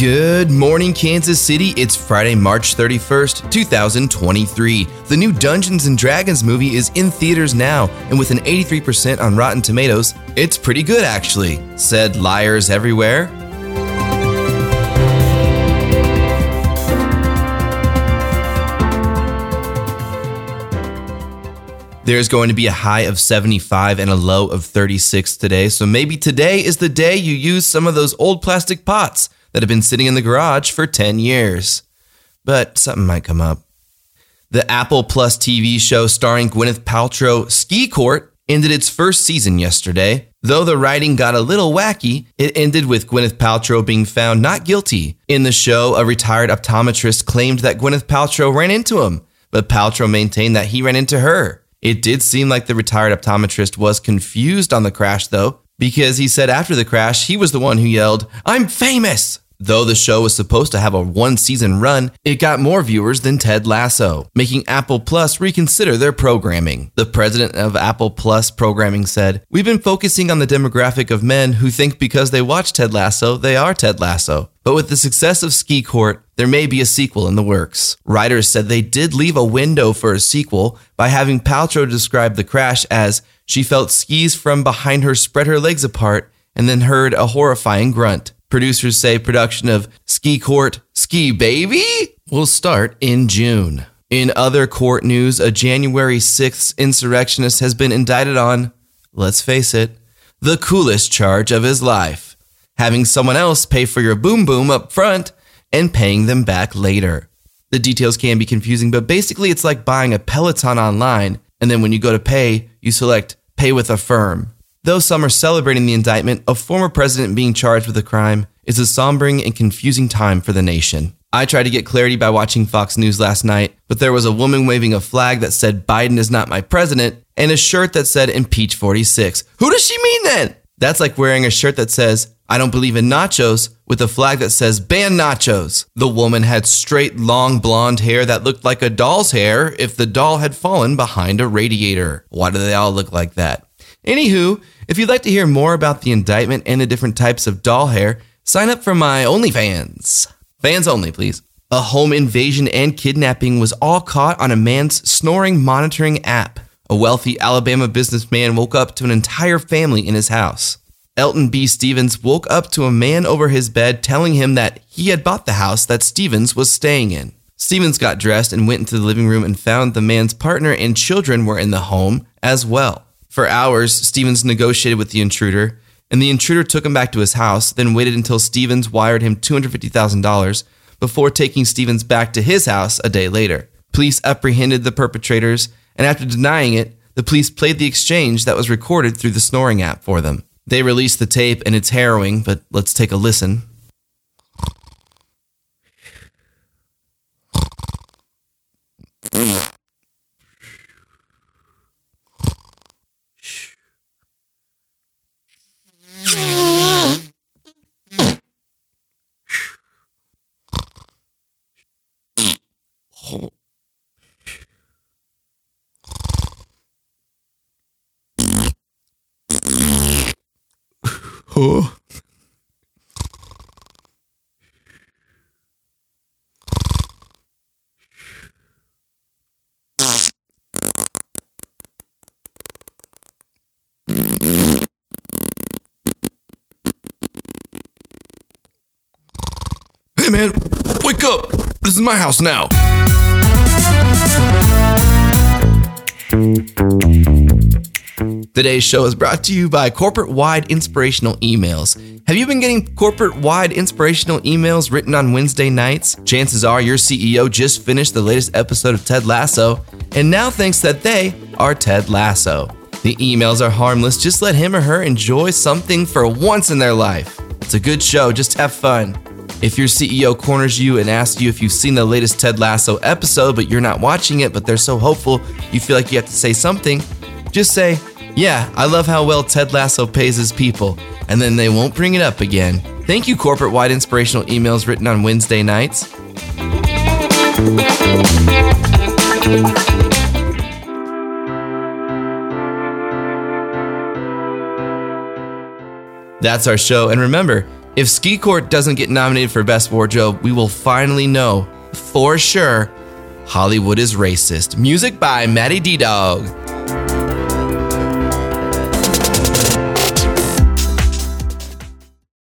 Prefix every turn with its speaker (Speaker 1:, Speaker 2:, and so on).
Speaker 1: Good morning, Kansas City. It's Friday, March 31st, 2023. The new Dungeons and Dragons movie is in theaters now, and with an 83% on Rotten Tomatoes, it's pretty good actually, said Liars Everywhere. There's going to be a high of 75 and a low of 36 today, so maybe today is the day you use some of those old plastic pots that have been sitting in the garage for 10 years. But something might come up. The Apple Plus TV show starring Gwyneth Paltrow, Ski Court, ended its first season yesterday. Though the writing got a little wacky, it ended with Gwyneth Paltrow being found not guilty. In the show, a retired optometrist claimed that Gwyneth Paltrow ran into him, but Paltrow maintained that he ran into her. It did seem like the retired optometrist was confused on the crash, though, because he said after the crash, he was the one who yelled, I'm famous! Though the show was supposed to have a one season run, it got more viewers than Ted Lasso, making Apple Plus reconsider their programming. The president of Apple Plus programming said, We've been focusing on the demographic of men who think because they watch Ted Lasso, they are Ted Lasso. But with the success of Ski Court, there may be a sequel in the works. Writers said they did leave a window for a sequel by having Paltrow describe the crash as she felt skis from behind her spread her legs apart and then heard a horrifying grunt. Producers say production of Ski Court Ski Baby will start in June. In other court news, a January 6th insurrectionist has been indicted on, let's face it, the coolest charge of his life having someone else pay for your boom boom up front and paying them back later. The details can be confusing, but basically it's like buying a Peloton online, and then when you go to pay, you select Pay with Affirm. Though some are celebrating the indictment, a former president being charged with a crime is a sombering and confusing time for the nation. I tried to get clarity by watching Fox News last night, but there was a woman waving a flag that said Biden is not my president and a shirt that said impeach 46. Who does she mean then? That's like wearing a shirt that says I don't believe in nachos with a flag that says ban nachos. The woman had straight, long blonde hair that looked like a doll's hair if the doll had fallen behind a radiator. Why do they all look like that? Anywho, if you'd like to hear more about the indictment and the different types of doll hair, sign up for my OnlyFans. Fans only, please. A home invasion and kidnapping was all caught on a man's snoring monitoring app. A wealthy Alabama businessman woke up to an entire family in his house. Elton B. Stevens woke up to a man over his bed telling him that he had bought the house that Stevens was staying in. Stevens got dressed and went into the living room and found the man's partner and children were in the home as well. For hours, Stevens negotiated with the intruder, and the intruder took him back to his house, then waited until Stevens wired him $250,000 before taking Stevens back to his house a day later. Police apprehended the perpetrators, and after denying it, the police played the exchange that was recorded through the snoring app for them. They released the tape, and it's harrowing, but let's take a listen. Oh. Hey man, wake up! This is my house now. Today's show is brought to you by corporate wide inspirational emails. Have you been getting corporate wide inspirational emails written on Wednesday nights? Chances are your CEO just finished the latest episode of Ted Lasso and now thinks that they are Ted Lasso. The emails are harmless, just let him or her enjoy something for once in their life. It's a good show, just have fun. If your CEO corners you and asks you if you've seen the latest Ted Lasso episode, but you're not watching it, but they're so hopeful you feel like you have to say something, just say, yeah, I love how well Ted Lasso pays his people, and then they won't bring it up again. Thank you, corporate wide inspirational emails written on Wednesday nights. That's our show, and remember, If Ski Court doesn't get nominated for Best Wardrobe, we will finally know for sure Hollywood is racist. Music by Maddie D Dog.